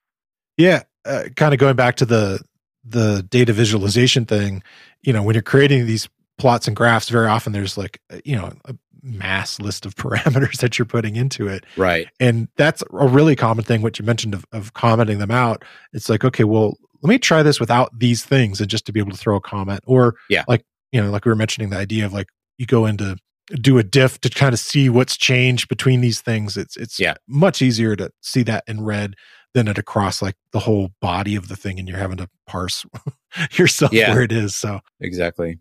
Yeah uh, kind of going back to the the data visualization thing, you know, when you're creating these plots and graphs, very often there's like, you know, a mass list of parameters that you're putting into it. Right. And that's a really common thing, what you mentioned of, of commenting them out. It's like, okay, well, let me try this without these things and just to be able to throw a comment. Or Yeah. like, you know, like we were mentioning the idea of like you go into do a diff to kind of see what's changed between these things. It's it's Yeah. much easier to see that in red than it across like the whole body of the thing and you're having to parse yourself Yeah. where it is. So Exactly.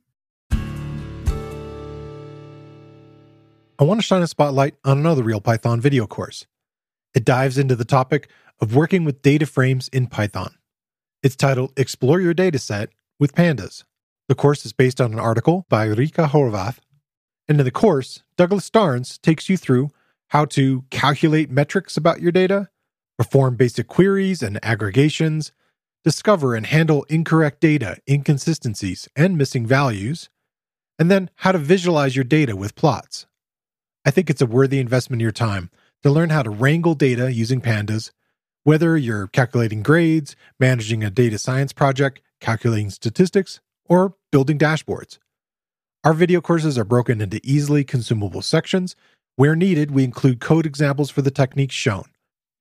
I want to shine a spotlight on another Real Python video course. It dives into the topic of working with data frames in Python. It's titled Explore Your Dataset with Pandas. The course is based on an article by Reka Horvath. And in the course, Douglas Starnes takes you through how to calculate metrics about your data, perform basic queries and aggregations, discover and handle incorrect data, inconsistencies, and missing values, and then how to visualize your data with plots. I think it's a worthy investment of your time to learn how to wrangle data using pandas, whether you're calculating grades, managing a data science project, calculating statistics, or building dashboards. Our video courses are broken into easily consumable sections. Where needed, we include code examples for the techniques shown.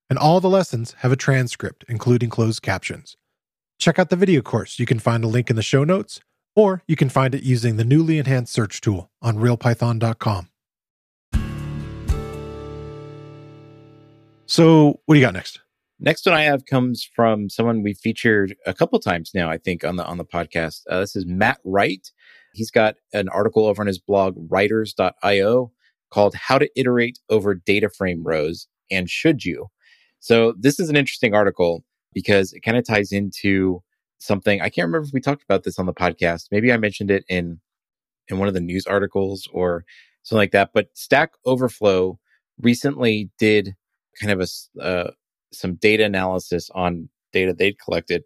And all the lessons have a transcript, including closed captions. Check out the video course. You can find a link in the show notes, or you can find it using the newly enhanced search tool on realpython.com. So, what do you got next? Next one I have comes from someone we featured a couple times now, I think, on the on the podcast. Uh, this is Matt Wright. He's got an article over on his blog, wrighters.io, called How to Iterate Over Data Frame Rows and Should You? So this is an interesting article because it kind of ties into something. I can't remember if we talked about this on the podcast. Maybe I mentioned it in in one of the news articles or something like that. But Stack Overflow recently did kind of a uh, some data analysis on data they'd collected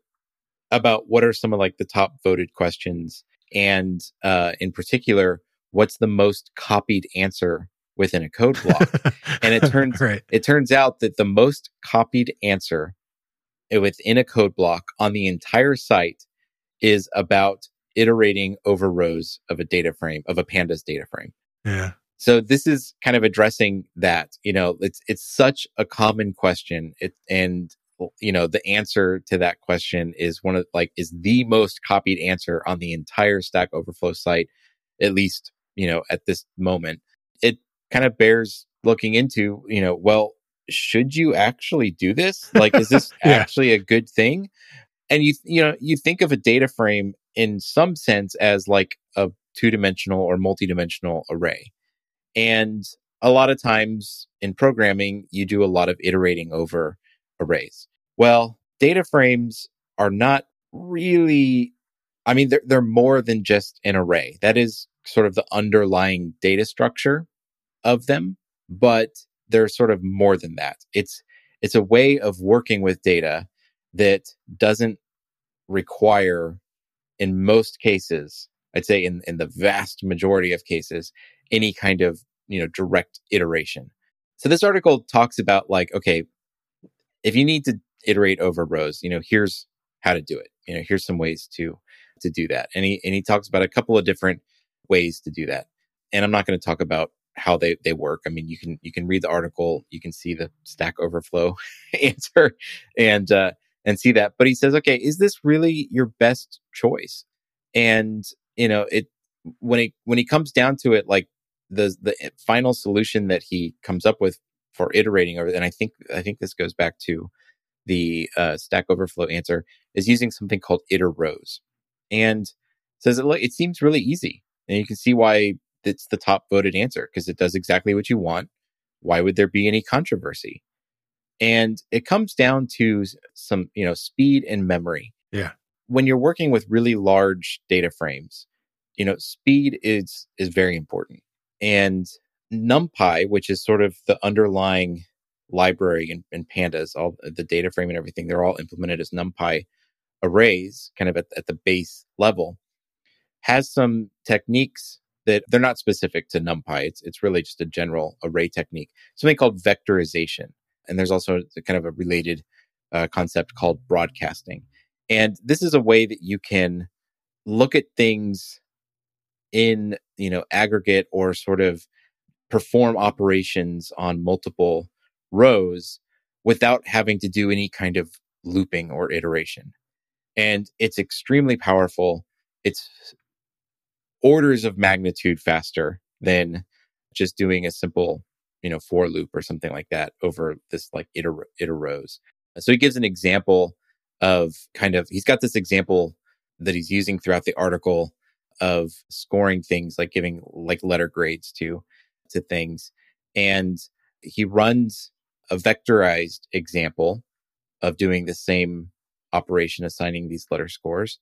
about what are some of like the top voted questions and uh, in particular what's the most copied answer within a code block And it turns- right. it turns out that the most copied answer within a code block on the entire site is about iterating over rows of a data frame of a pandas data frame Yeah. so this is kind of addressing that you know it's it's such a common question it and you know the answer to that question is one of like is the most copied answer on the entire stack overflow site at least you know at this moment kind of bears looking into you know well should you actually do this like is this Yeah. actually a good thing and you you know you think of a data frame in some sense as like a two-dimensional or multi-dimensional array and a lot of times in programming, you do a lot of iterating over arrays. Well, data frames are not really, I mean, they're, they're more than just an array. That is sort of the underlying data structure of them, but they're sort of more than that. It's, it's a way of working with data that doesn't require, in most cases, I'd say in, in the vast majority of cases, any kind of you know direct iteration. So this article talks about like okay if you need to iterate over rows you know here's how to do it. You know here's some ways to to do that. And he and he talks about a couple of different ways to do that. And i'm not going to talk about how they they work. I mean you can you can read the article you can see the stack overflow answer and uh and see that. But he says okay is this really your best choice? And you know it when it when he comes down to it like the the final solution that he comes up with for iterating over and i think i think this goes back to the uh, stack overflow answer is using something called iterrows and says it, it seems really easy and you can see why it's the top voted answer because it does exactly what you want. Why would there be any controversy? And it comes down to some you know speed and memory. Yeah. when you're working with really large data frames you know speed is is very important. And numpy which is sort of the underlying library in, in pandas all the data frame and everything they're all implemented as numpy arrays kind of at, at the base level has some techniques that they're not specific to numpy it's, it's really just a general array technique something called vectorization and there's also kind of a related uh, concept called broadcasting And this is a way that you can look at things in, you know, aggregate or sort of perform operations on multiple rows without having to do any kind of looping or iteration. And it's extremely powerful. It's orders of magnitude faster than just doing a simple, you know, for loop or something like that over this like iter, iterrows. So he gives an example of kind of, he's got this example that he's using throughout the article of scoring things like giving like letter grades to, to things. And he runs a vectorized example of doing the same operation, assigning these letter scores.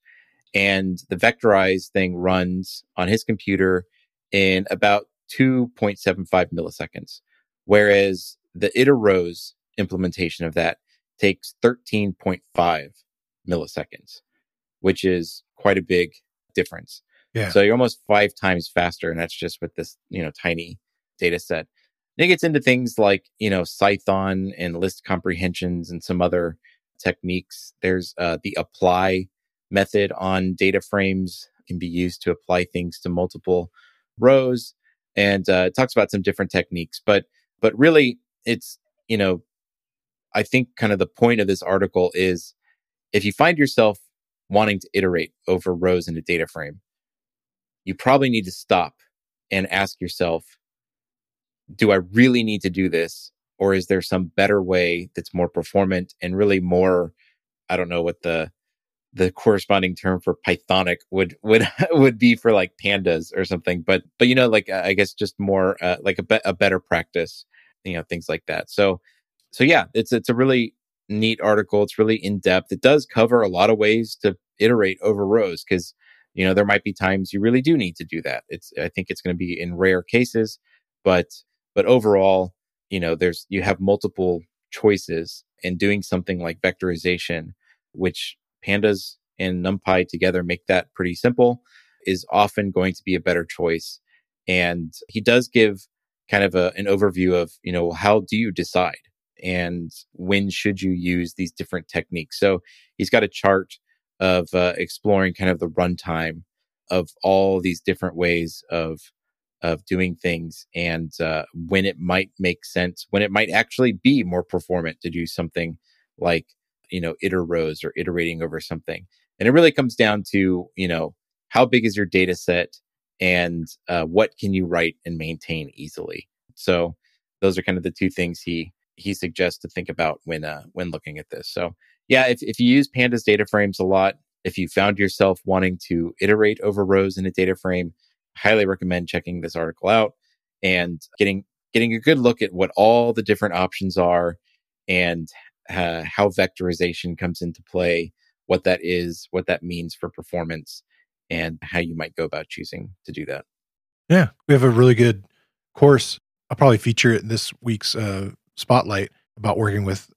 And the vectorized thing runs on his computer in about 2.75 milliseconds, whereas the iterrows implementation of that takes 13.5 milliseconds, which is quite a big difference. Yeah. So you're almost five times faster, and that's just with this, you know, tiny data set. And it gets into things like, you know, Cython and list comprehensions and some other techniques. There's uh, the apply method on data frames can be used to apply things to multiple rows and uh, it talks about some different techniques but but really it's you know i think kind of the point of this article is if you find yourself wanting to iterate over rows in a data frame you probably need to stop and ask yourself do i really need to do this or is there some better way that's more performant and really more i don't know what the the corresponding term for pythonic would would would be for like pandas or something but but you know like i guess just more uh, like a, be- a better practice you know things like that. So so yeah it's it's a really neat article. It's really in depth it does cover a lot of ways to iterate over rows because you know there might be times you really do need to do that. It's i think it's going to be in rare cases but but overall you know there's you have multiple choices and doing something like vectorization which pandas and numpy together make that pretty simple is often going to be a better choice. And he does give kind of a, an overview of you know how do you decide? And when should you use these different techniques? So he's got a chart of uh, exploring kind of the runtime of all these different ways of of doing things and uh, when it might make sense when it might actually be more performant to do something like you know iterrows or iterating over something. And it really comes down to you know how big is your data set and uh, what can you write and maintain easily? So those are kind of the two things he he suggests to think about when uh, when looking at this. So yeah if, if you use pandas data frames a lot if you found yourself wanting to iterate over rows in a data frame highly recommend checking this article out and getting getting a good look at what all the different options are and uh, how vectorization comes into play, what that is, what that means for performance, and how you might go about choosing to do that. Yeah, we have a really good course. I'll probably feature it in this week's uh, spotlight about working with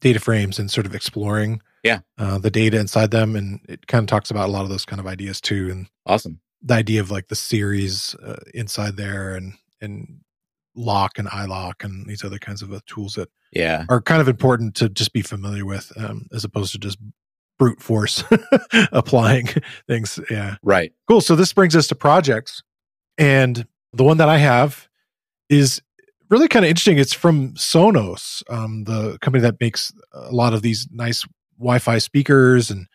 data frames and sort of exploring yeah uh, the data inside them, and it kind of talks about a lot of those kind of ideas too. And awesome, the idea of like the series uh, inside there, and and loc and iloc and these other kinds of uh, tools that yeah. are kind of important to just be familiar with um, as opposed to just brute force applying things. Yeah. Right. Cool. So this brings us to projects. And the one that i have is really kind of interesting. It's from sonos um, the company that makes a lot of these nice wi-fi speakers and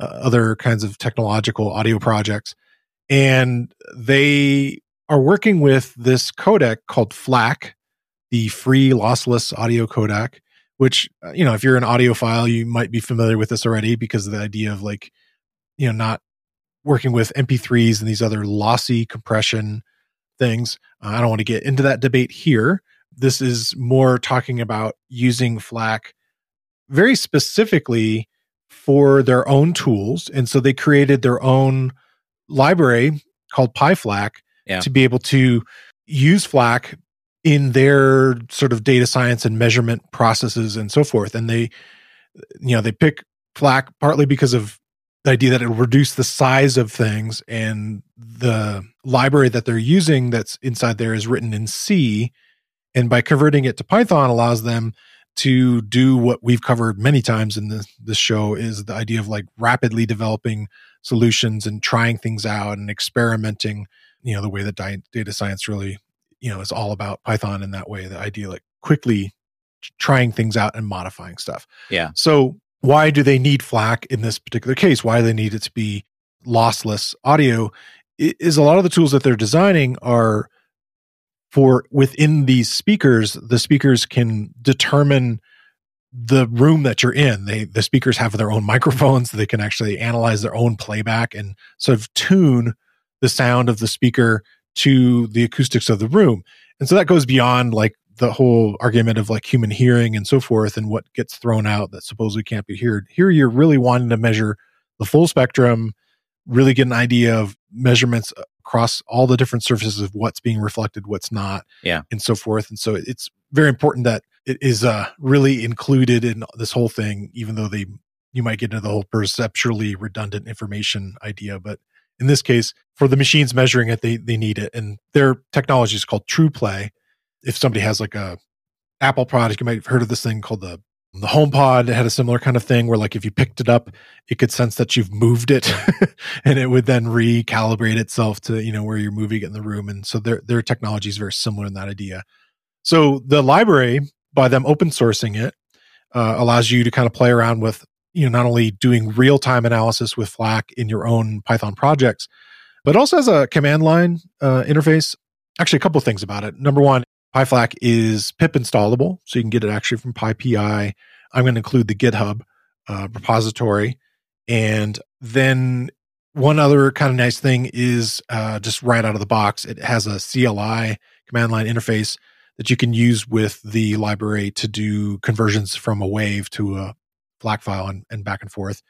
uh, other kinds of technological audio projects. And they are working with this codec called FLAC, the free lossless audio codec, which, uh, you know, if you're an audiophile, you might be familiar with this already because of the idea of like, you know, not working with MP3s and these other lossy compression things. Uh, I don't want to get into that debate here. This is more talking about using FLAC very specifically for their own tools. And so they created their own library called PyFlac yeah. to be able to use FLAC in their sort of data science and measurement processes and so forth. And they, you know, they pick FLAC partly because of the idea that it will reduce the size of things and the library that they're using that's inside there is written in C. And by converting it to Python allows them to do what we've covered many times in this, this show is the idea of like rapidly developing solutions and trying things out and experimenting, you know, the way that di- data science really, you know, is all about Python in that way, the idea like quickly trying things out and modifying stuff. Yeah. So why do they need FLAC in this particular case? Why do they need it to be lossless audio? Is a lot of the tools that they're designing are for within these speakers, the speakers can determine the room that you're in. They the speakers have their own microphones. They can actually analyze their own playback and sort of tune the sound of the speaker to the acoustics of the room. And so that goes beyond like the whole argument of like human hearing and so forth and what gets thrown out that supposedly can't be heard. Here you're really wanting to measure the full spectrum, really get an idea of measurements across all the different surfaces of what's being reflected, what's not, yeah, and so forth. And so it's very important that it is uh, really included in this whole thing, even though they you might get into the whole perceptually redundant information idea, but in this case, for the machines measuring it, they they need it, and their technology is called TruePlay. If somebody has like a Apple product, you might have heard of this thing called the the HomePod It had a similar kind of thing where like if you picked it up, it could sense that you've moved it and it would then recalibrate itself to, you know, where you're moving it in the room. And so their their technology is very similar in that idea. So the library, by them open sourcing it, uh, allows you to kind of play around with, you know, not only doing real time analysis with FLAC in your own Python projects, but also has a command line uh, interface. Actually, a couple things about it. Number one, PyFlac is pip installable, so you can get it actually from PyPI. I'm going to include the GitHub uh, repository. And then one other kind of nice thing is uh, just right out of the box, it has a CLI command line interface that you can use with the library to do conversions from a wave to a FLAC file and, and back and forth.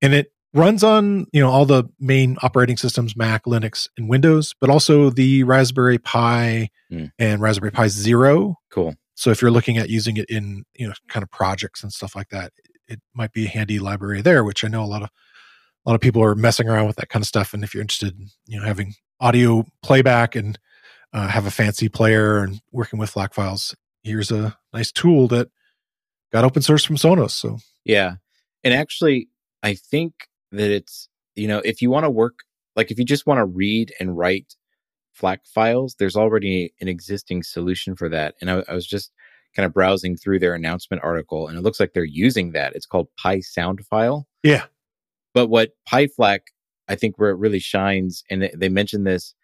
And it runs on you know all the main operating systems mac linux and windows but also the raspberry pi mm. and raspberry pi zero cool so if you're looking at using it in you know kind of projects and stuff like that it might be a handy library there which i know a lot of a lot of people are messing around with that kind of stuff and if you're interested in you know having audio playback and uh, have a fancy player and working with FLAC files here's a nice tool that got open source from sonos so yeah and actually i think that it's you know if you want to work like if you just want to read and write FLAC files, there's already an existing solution for that. And I, I, was just kind of browsing through their announcement article, and it looks like they're using that. It's called PySoundFile. Yeah. But what PyFlac, I think, where it really shines, and they, they mention this,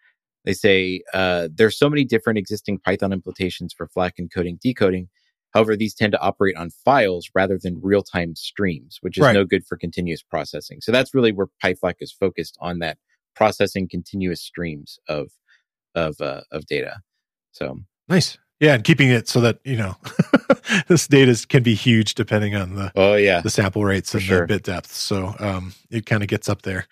they say uh, there's so many different existing Python implementations for FLAC encoding decoding However, these tend to operate on files rather than real time streams, which is right. no good for continuous processing. So that's really where PyFlac is focused on that processing continuous streams of of uh, of data. So nice, yeah, and keeping it so that you know this data can be huge depending on the oh yeah the sample rates and sure. the bit depth. So um, it kind of gets up there,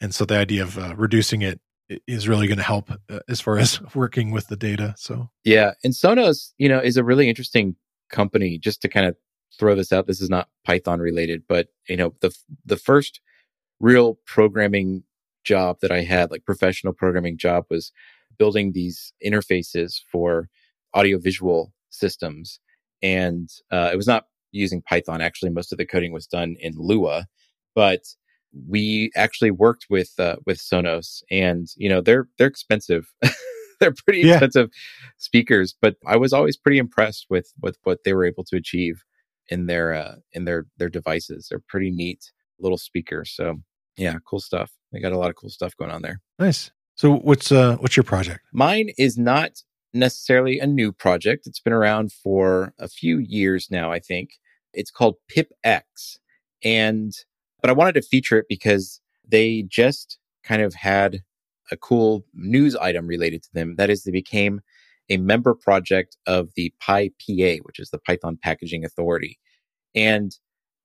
and so the idea of uh, reducing it is really going to help uh, as far as working with the data. So yeah, and Sonos, you know, is a really interesting company just to kind of throw this out this is not python related but you know the the first real programming job that i had like professional programming job was building these interfaces for audiovisual systems and uh, it was not using python. Actually most of the coding was done in lua but we actually worked with uh, with sonos and you know they're they're expensive they're pretty yeah. expensive speakers, but I was always pretty impressed with with what they were able to achieve in their uh, in their their devices. They're pretty neat little speakers. So yeah, cool stuff. They got a lot of cool stuff going on there. Nice. So what's uh what's your project? Mine is not necessarily a new project. It's been around for a few years now, I think. It's called PipX. And but I wanted to feature it because they just kind of had a cool news item related to them. That is, they became a member project of the PyPA, which is the Python Packaging Authority. And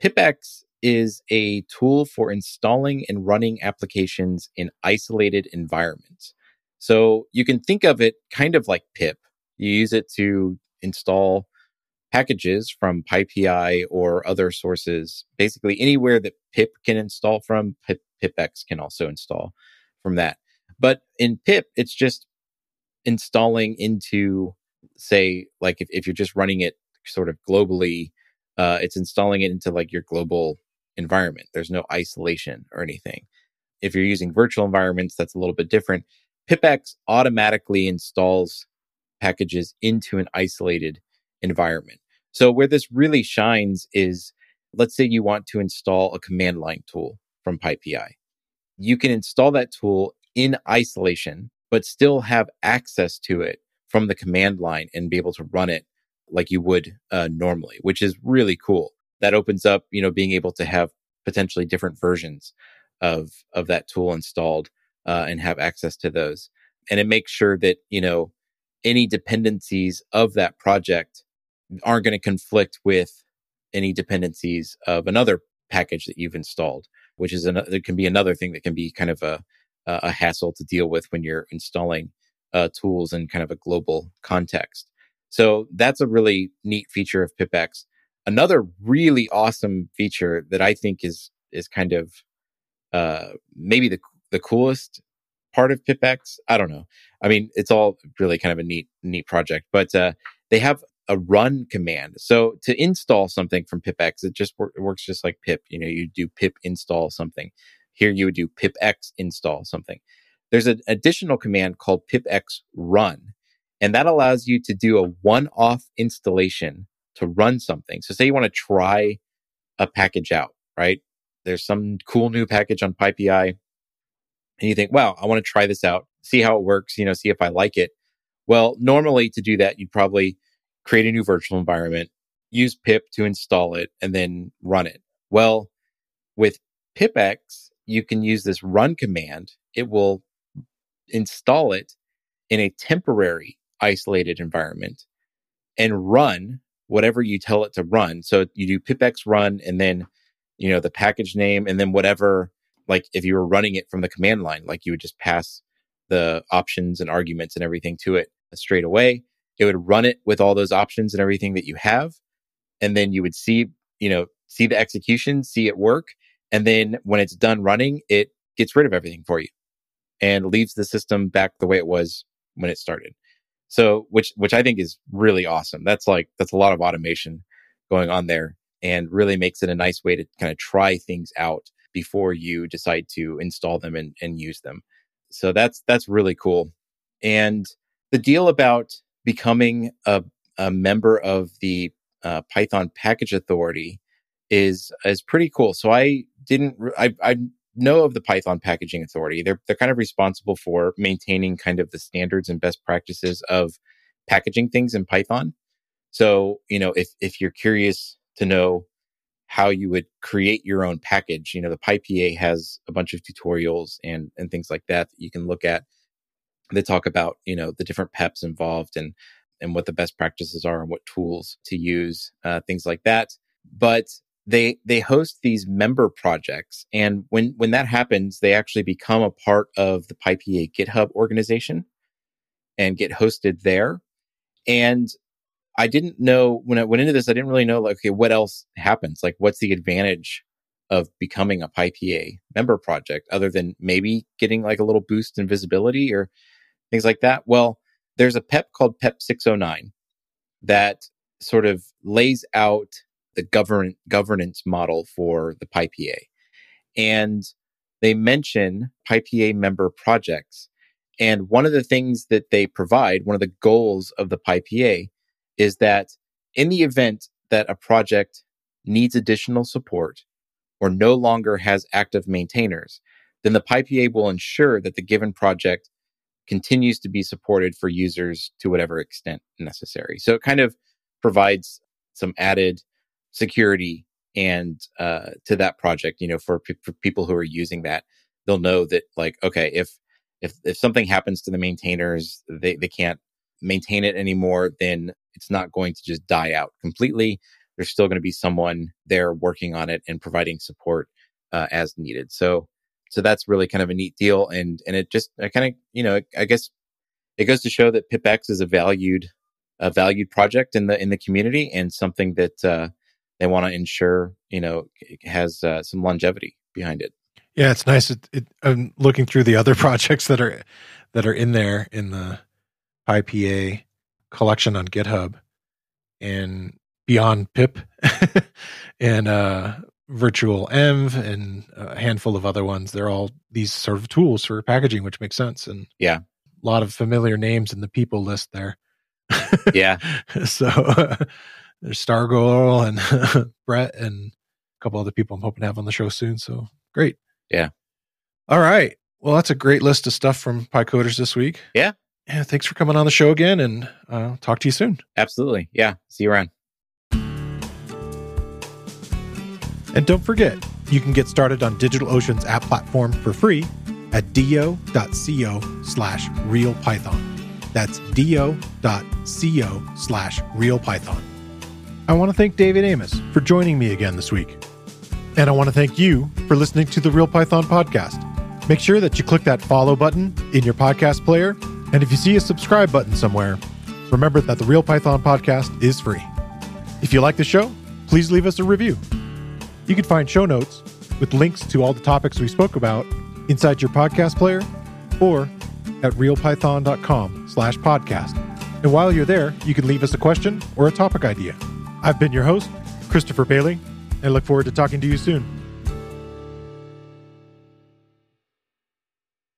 PipX is a tool for installing and running applications in isolated environments. So you can think of it kind of like pip. You use it to install packages from PyPI or other sources. Basically, anywhere that pip can install from, pip, PipX can also install from that. But in pip, it's just installing into, say, like if, if you're just running it sort of globally. Uh, it's installing it into like your global environment. There's no isolation or anything. If you're using virtual environments, that's a little bit different. PipX automatically installs packages into an isolated environment. So where this really shines is let's say you want to install a command line tool from PyPI. You can install that tool in isolation, but still have access to it from the command line and be able to run it like you would uh, normally, which is really cool. That opens up, you know, being able to have potentially different versions of of that tool installed uh, and have access to those. And it makes sure that you know any dependencies of that project aren't going to conflict with any dependencies of another package that you've installed, which is another, can be another thing that can be kind of a, a hassle to deal with when you're installing uh, tools in kind of a global context. So that's a really neat feature of PipX. Another really awesome feature that I think is is kind of uh, maybe the the coolest part of PipX. I don't know. I mean, it's all really kind of a neat neat project, but uh, they have a run command. So to install something from pipx, it just wor- works just like pip. You know, you do pip install something. Here you would do pipx install something. There's an additional command called pipx run, and that allows you to do a one-off installation to run something. So say you want to try a package out, right? There's some cool new package on PyPI, and you think, wow, I want to try this out, see how it works, you know, see if I like it. Well, normally to do that, you'd probably create a new virtual environment, use pip to install it, and then run it. Well, with pipx, you can use this run command. It will install it in a temporary isolated environment and run whatever you tell it to run. So you do pipx run and then, you know, the package name and then whatever, like if you were running it from the command line, like you would just pass the options and arguments and everything to it straight away it would run it with all those options and everything that you have and then you would see you know see the execution see it work and then when it's done running it gets rid of everything for you and leaves the system back the way it was when it started. So which which i think is really awesome. That's like that's a lot of automation going on there and really makes it a nice way to kind of try things out before you decide to install them and, and use them. So that's that's really cool. And the deal about becoming a, a member of the uh, Python Package Authority is is pretty cool. So I didn't I I know of the Python Packaging Authority. They're they're kind of responsible for maintaining kind of the standards and best practices of packaging things in Python. So, you know, if if you're curious to know how you would create your own package, you know, the PyPA has a bunch of tutorials and and things like that that you can look at they talk about you know the different peps involved and and what the best practices are and what tools to use uh, things like that but they they host these member projects and when when that happens they actually become a part of the pypa github organization and get hosted there and i didn't know when i went into this i didn't really know like okay what else happens like what's the advantage of becoming a pypa member project other than maybe getting like a little boost in visibility or things like that. Well, there's a PEP called PEP 609 that sort of lays out the govern- governance model for the PyPA. And they mention PyPA member projects. And one of the things that they provide, one of the goals of the PyPA is that in the event that a project needs additional support or no longer has active maintainers, then the PyPA will ensure that the given project continues to be supported for users to whatever extent necessary. So it kind of provides some added security and uh, to that project. You know, for, p- for people who are using that, they'll know that like, okay, if if if something happens to the maintainers, they they can't maintain it anymore, then it's not going to just die out completely. There's still going to be someone there working on it and providing support uh, as needed. So so that's really kind of a neat deal. And, and it just I kind of, you know, I guess it goes to show that PipX is a valued, a valued project in the, in the community and something that, uh, they want to ensure, you know, it has uh, some longevity behind it. Yeah, it's nice. It, it, I'm looking through the other projects that are that are in there in the PyPA collection on GitHub, and Beyond Pip and uh, Virtual Env and a handful of other ones. They're all these sort of tools for packaging, which makes sense. And Yeah. a lot of familiar names in the people list there. Yeah. so there's Stargirl and Brett and a couple other people I'm hoping to have on the show soon. So great. Yeah. All right. Well, that's a great list of stuff from PyCoders this week. Yeah. Yeah. Thanks for coming on the show again and uh, talk to you soon. Absolutely. Yeah. See you around. And don't forget, you can get started on DigitalOcean's app platform for free at do.co slash realpython. That's do.co slash realpython. I want to thank David Amos for joining me again this week. And I want to thank you for listening to the Real Python podcast. Make sure that you click that follow button in your podcast player. And if you see a subscribe button somewhere, remember that the Real Python podcast is free. If you like the show, please leave us a review. You can find show notes with links to all the topics we spoke about inside your podcast player or at realpython.com slash podcast. And while you're there, you can leave us a question or a topic idea. I've been your host, Christopher Bailey, and look forward to talking to you soon.